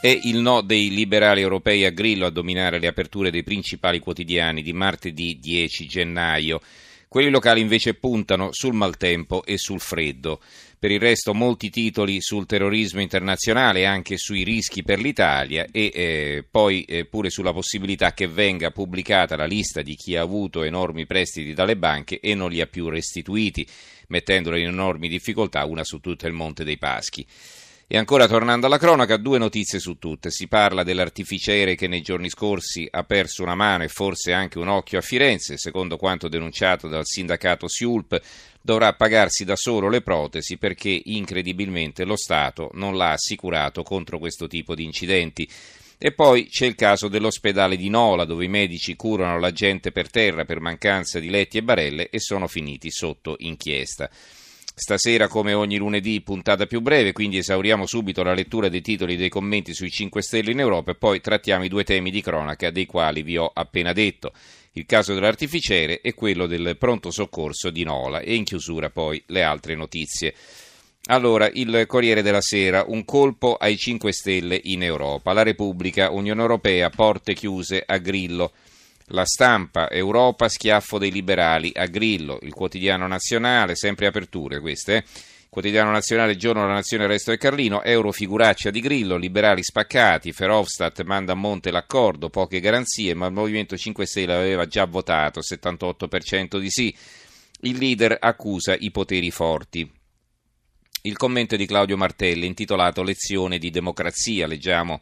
È il no dei liberali europei a Grillo a dominare le aperture dei principali quotidiani di martedì 10 gennaio. Quelli locali invece puntano sul maltempo e sul freddo. Per il resto molti titoli sul terrorismo internazionale anche sui rischi per l'Italia e eh, poi eh, pure sulla possibilità che venga pubblicata la lista di chi ha avuto enormi prestiti dalle banche e non li ha più restituiti, mettendolo in enormi difficoltà una su tutto il Monte dei Paschi. E ancora tornando alla cronaca, due notizie su tutte. Si parla dell'artificiere che nei giorni scorsi ha perso una mano e forse anche un occhio a Firenze, secondo quanto denunciato dal sindacato Siulp, dovrà pagarsi da solo le protesi perché incredibilmente lo Stato non l'ha assicurato contro questo tipo di incidenti. E poi c'è il caso dell'ospedale di Nola, dove i medici curano la gente per terra per mancanza di letti e barelle e sono finiti sotto inchiesta. Stasera, come ogni lunedì, puntata più breve, quindi esauriamo subito la lettura dei titoli e dei commenti sui 5 Stelle in Europa e poi trattiamo i due temi di cronaca dei quali vi ho appena detto. Il caso dell'artificiere e quello del pronto soccorso di Nola e in chiusura poi le altre notizie. Allora, il Corriere della Sera, un colpo ai 5 Stelle in Europa. La Repubblica, Unione Europea, porte chiuse a Grillo. La stampa, Europa, schiaffo dei liberali a Grillo, il quotidiano nazionale, sempre aperture queste. Eh? Quotidiano nazionale, giorno della nazione, resto e Carlino, euro figuraccia di Grillo, liberali spaccati, Verhofstadt manda a monte l'accordo, poche garanzie, ma il Movimento 5 Stelle aveva già votato, 78% di sì. Il leader accusa i poteri forti. Il commento di Claudio Martelli, intitolato Lezione di democrazia, leggiamo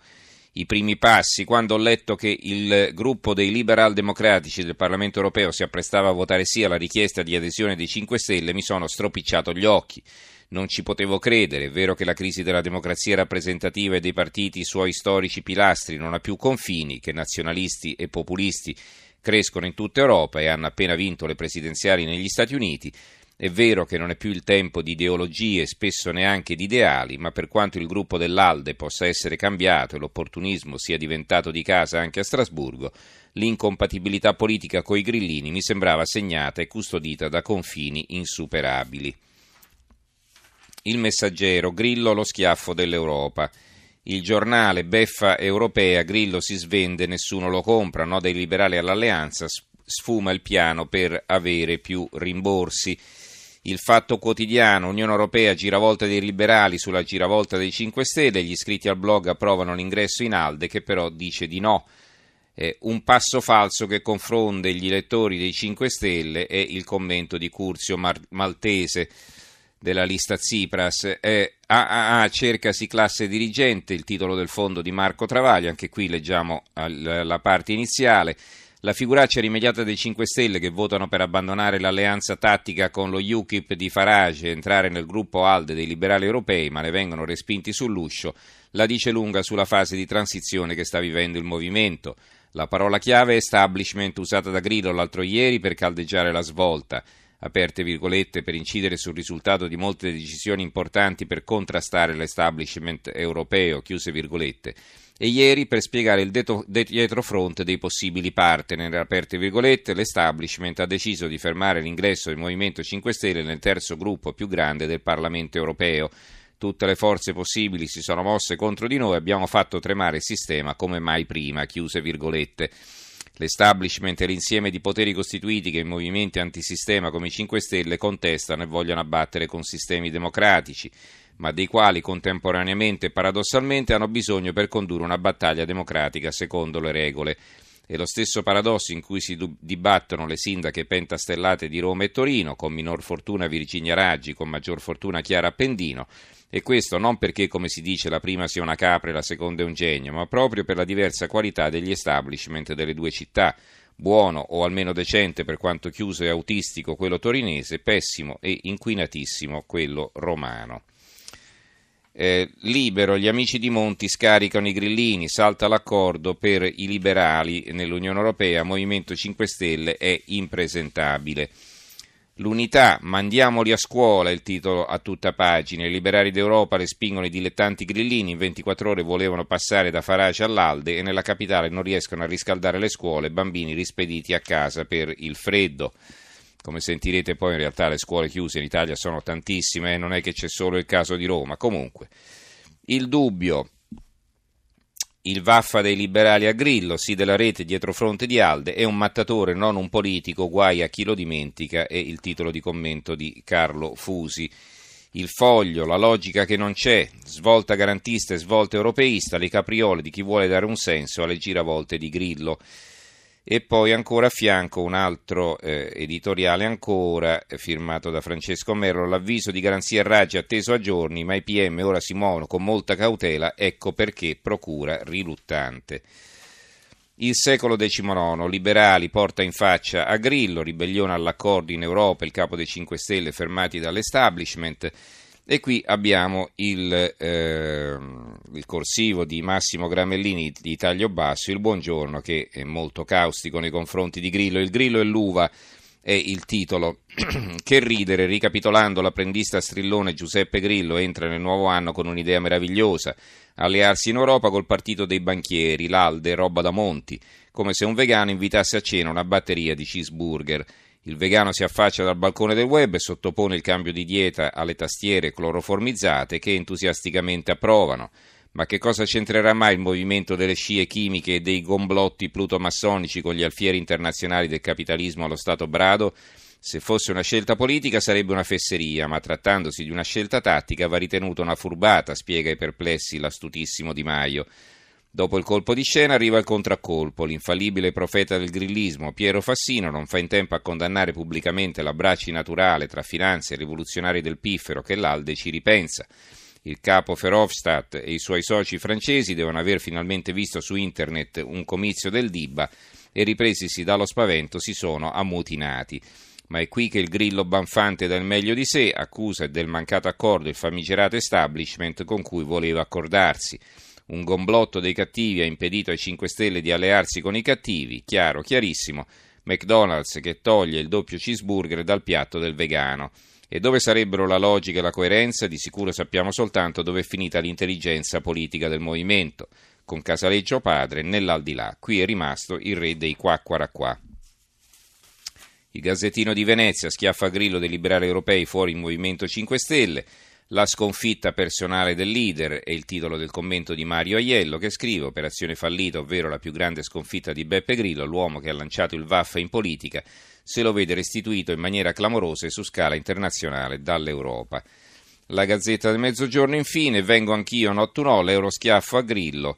i primi passi, quando ho letto che il gruppo dei liberal democratici del Parlamento europeo si apprestava a votare sì alla richiesta di adesione dei 5 Stelle, mi sono stropicciato gli occhi. Non ci potevo credere, è vero che la crisi della democrazia rappresentativa e dei partiti, i suoi storici pilastri, non ha più confini, che nazionalisti e populisti crescono in tutta Europa e hanno appena vinto le presidenziali negli Stati Uniti, è vero che non è più il tempo di ideologie, spesso neanche di ideali, ma per quanto il gruppo dell'Alde possa essere cambiato e l'opportunismo sia diventato di casa anche a Strasburgo, l'incompatibilità politica coi grillini mi sembrava segnata e custodita da confini insuperabili. Il messaggero, Grillo lo schiaffo dell'Europa. Il giornale, beffa europea, Grillo si svende, nessuno lo compra, no dei liberali all'alleanza, sfuma il piano per avere più rimborsi. Il Fatto Quotidiano, Unione Europea, giravolta dei liberali sulla giravolta dei 5 Stelle, gli iscritti al blog approvano l'ingresso in Alde che però dice di no. Eh, un passo falso che confonde gli elettori dei 5 Stelle e il commento di Curzio Mar- Maltese della lista Tsipras. Eh, AAA cercasi classe dirigente, il titolo del fondo di Marco Travaglia, anche qui leggiamo la parte iniziale. La figuraccia rimediata dei 5 Stelle che votano per abbandonare l'alleanza tattica con lo UKIP di Farage e entrare nel gruppo ALDE dei liberali europei, ma ne vengono respinti sull'uscio, la dice lunga sulla fase di transizione che sta vivendo il movimento. La parola chiave è establishment usata da Grillo l'altro ieri per caldeggiare la svolta aperte virgolette, per incidere sul risultato di molte decisioni importanti per contrastare l'establishment europeo, chiuse virgolette, e ieri per spiegare il dietrofront dei possibili partner, aperte virgolette, l'establishment ha deciso di fermare l'ingresso del Movimento 5 Stelle nel terzo gruppo più grande del Parlamento europeo. Tutte le forze possibili si sono mosse contro di noi, abbiamo fatto tremare il sistema come mai prima, chiuse virgolette. L'establishment è l'insieme di poteri costituiti che i movimenti antisistema come i 5 Stelle contestano e vogliono abbattere con sistemi democratici, ma dei quali contemporaneamente e paradossalmente hanno bisogno per condurre una battaglia democratica secondo le regole. È lo stesso paradosso in cui si dibattono le sindache pentastellate di Roma e Torino, con minor fortuna Virginia Raggi, con maggior fortuna Chiara Appendino, e questo non perché, come si dice, la prima sia una capra e la seconda è un genio, ma proprio per la diversa qualità degli establishment delle due città. Buono o almeno decente per quanto chiuso e autistico quello torinese, pessimo e inquinatissimo quello romano. Eh, libero, gli amici di Monti scaricano i grillini, salta l'accordo per i liberali nell'Unione Europea, Movimento 5 Stelle è impresentabile. L'unità, mandiamoli a scuola, il titolo a tutta pagina. I liberali d'Europa respingono i dilettanti grillini, in 24 ore volevano passare da Farace all'Alde e nella capitale non riescono a riscaldare le scuole, bambini rispediti a casa per il freddo. Come sentirete poi in realtà le scuole chiuse in Italia sono tantissime, non è che c'è solo il caso di Roma. Comunque, il dubbio, il vaffa dei liberali a Grillo, sì della rete dietro fronte di Alde, è un mattatore, non un politico, guai a chi lo dimentica, è il titolo di commento di Carlo Fusi. Il foglio, la logica che non c'è, svolta garantista e svolta europeista, le capriole di chi vuole dare un senso alle giravolte di Grillo e poi ancora a fianco un altro eh, editoriale ancora eh, firmato da Francesco Merlo, l'avviso di garanzia Raggi atteso a giorni, ma i PM ora si muovono con molta cautela, ecco perché procura riluttante. Il secolo XIX, liberali porta in faccia a Grillo, ribellione all'accordo in Europa, il capo dei 5 Stelle fermati dall'establishment, e qui abbiamo il, eh, il, corsivo di Massimo Gramellini di taglio basso, il buongiorno che è molto caustico nei confronti di Grillo. Il Grillo e l'uva è il titolo. che ridere, ricapitolando, l'apprendista strillone Giuseppe Grillo entra nel nuovo anno con un'idea meravigliosa, allearsi in Europa col partito dei banchieri, l'Alde, roba da Monti, come se un vegano invitasse a cena una batteria di cheeseburger. Il vegano si affaccia dal balcone del web e sottopone il cambio di dieta alle tastiere cloroformizzate che entusiasticamente approvano. Ma che cosa c'entrerà mai il movimento delle scie chimiche e dei gomblotti plutomassonici con gli alfieri internazionali del capitalismo allo Stato brado? Se fosse una scelta politica sarebbe una fesseria, ma trattandosi di una scelta tattica va ritenuta una furbata, spiega ai perplessi l'astutissimo Di Maio. Dopo il colpo di scena arriva il contraccolpo. L'infallibile profeta del grillismo, Piero Fassino, non fa in tempo a condannare pubblicamente l'abbraccio naturale tra finanze e rivoluzionari del piffero che l'Alde ci ripensa. Il capo Verhofstadt e i suoi soci francesi devono aver finalmente visto su internet un comizio del Dibba e ripresisi dallo spavento si sono ammutinati. Ma è qui che il grillo banfante dà il meglio di sé, accusa del mancato accordo il famigerato establishment con cui voleva accordarsi. Un gomblotto dei cattivi ha impedito ai 5 Stelle di allearsi con i cattivi, chiaro, chiarissimo. McDonald's che toglie il doppio cheeseburger dal piatto del vegano. E dove sarebbero la logica e la coerenza? Di sicuro sappiamo soltanto dove è finita l'intelligenza politica del movimento. Con Casaleggio padre, nell'aldilà. Qui è rimasto il re dei quacquaracquà. Il Gazzettino di Venezia schiaffa a grillo dei liberali europei fuori il Movimento 5 Stelle. La sconfitta personale del leader è il titolo del commento di Mario Aiello che scrive Operazione fallita, ovvero la più grande sconfitta di Beppe Grillo, l'uomo che ha lanciato il Vaffa in politica, se lo vede restituito in maniera clamorosa e su scala internazionale dall'Europa. La Gazzetta del Mezzogiorno infine, vengo anch'io, not no, l'euroschiaffo a Grillo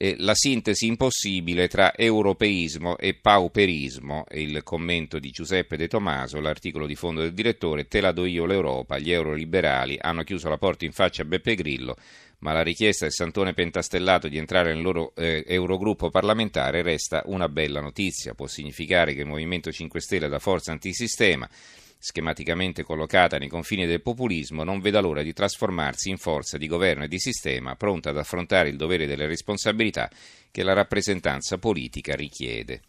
eh, la sintesi impossibile tra europeismo e pauperismo, il commento di Giuseppe De Tomaso, l'articolo di fondo del direttore, te la do io l'Europa, gli euroliberali hanno chiuso la porta in faccia a Beppe Grillo, ma la richiesta del Santone Pentastellato di entrare nel loro eh, Eurogruppo parlamentare resta una bella notizia, può significare che il Movimento 5 Stelle da forza antisistema schematicamente collocata nei confini del populismo, non veda l'ora di trasformarsi in forza di governo e di sistema pronta ad affrontare il dovere delle responsabilità che la rappresentanza politica richiede.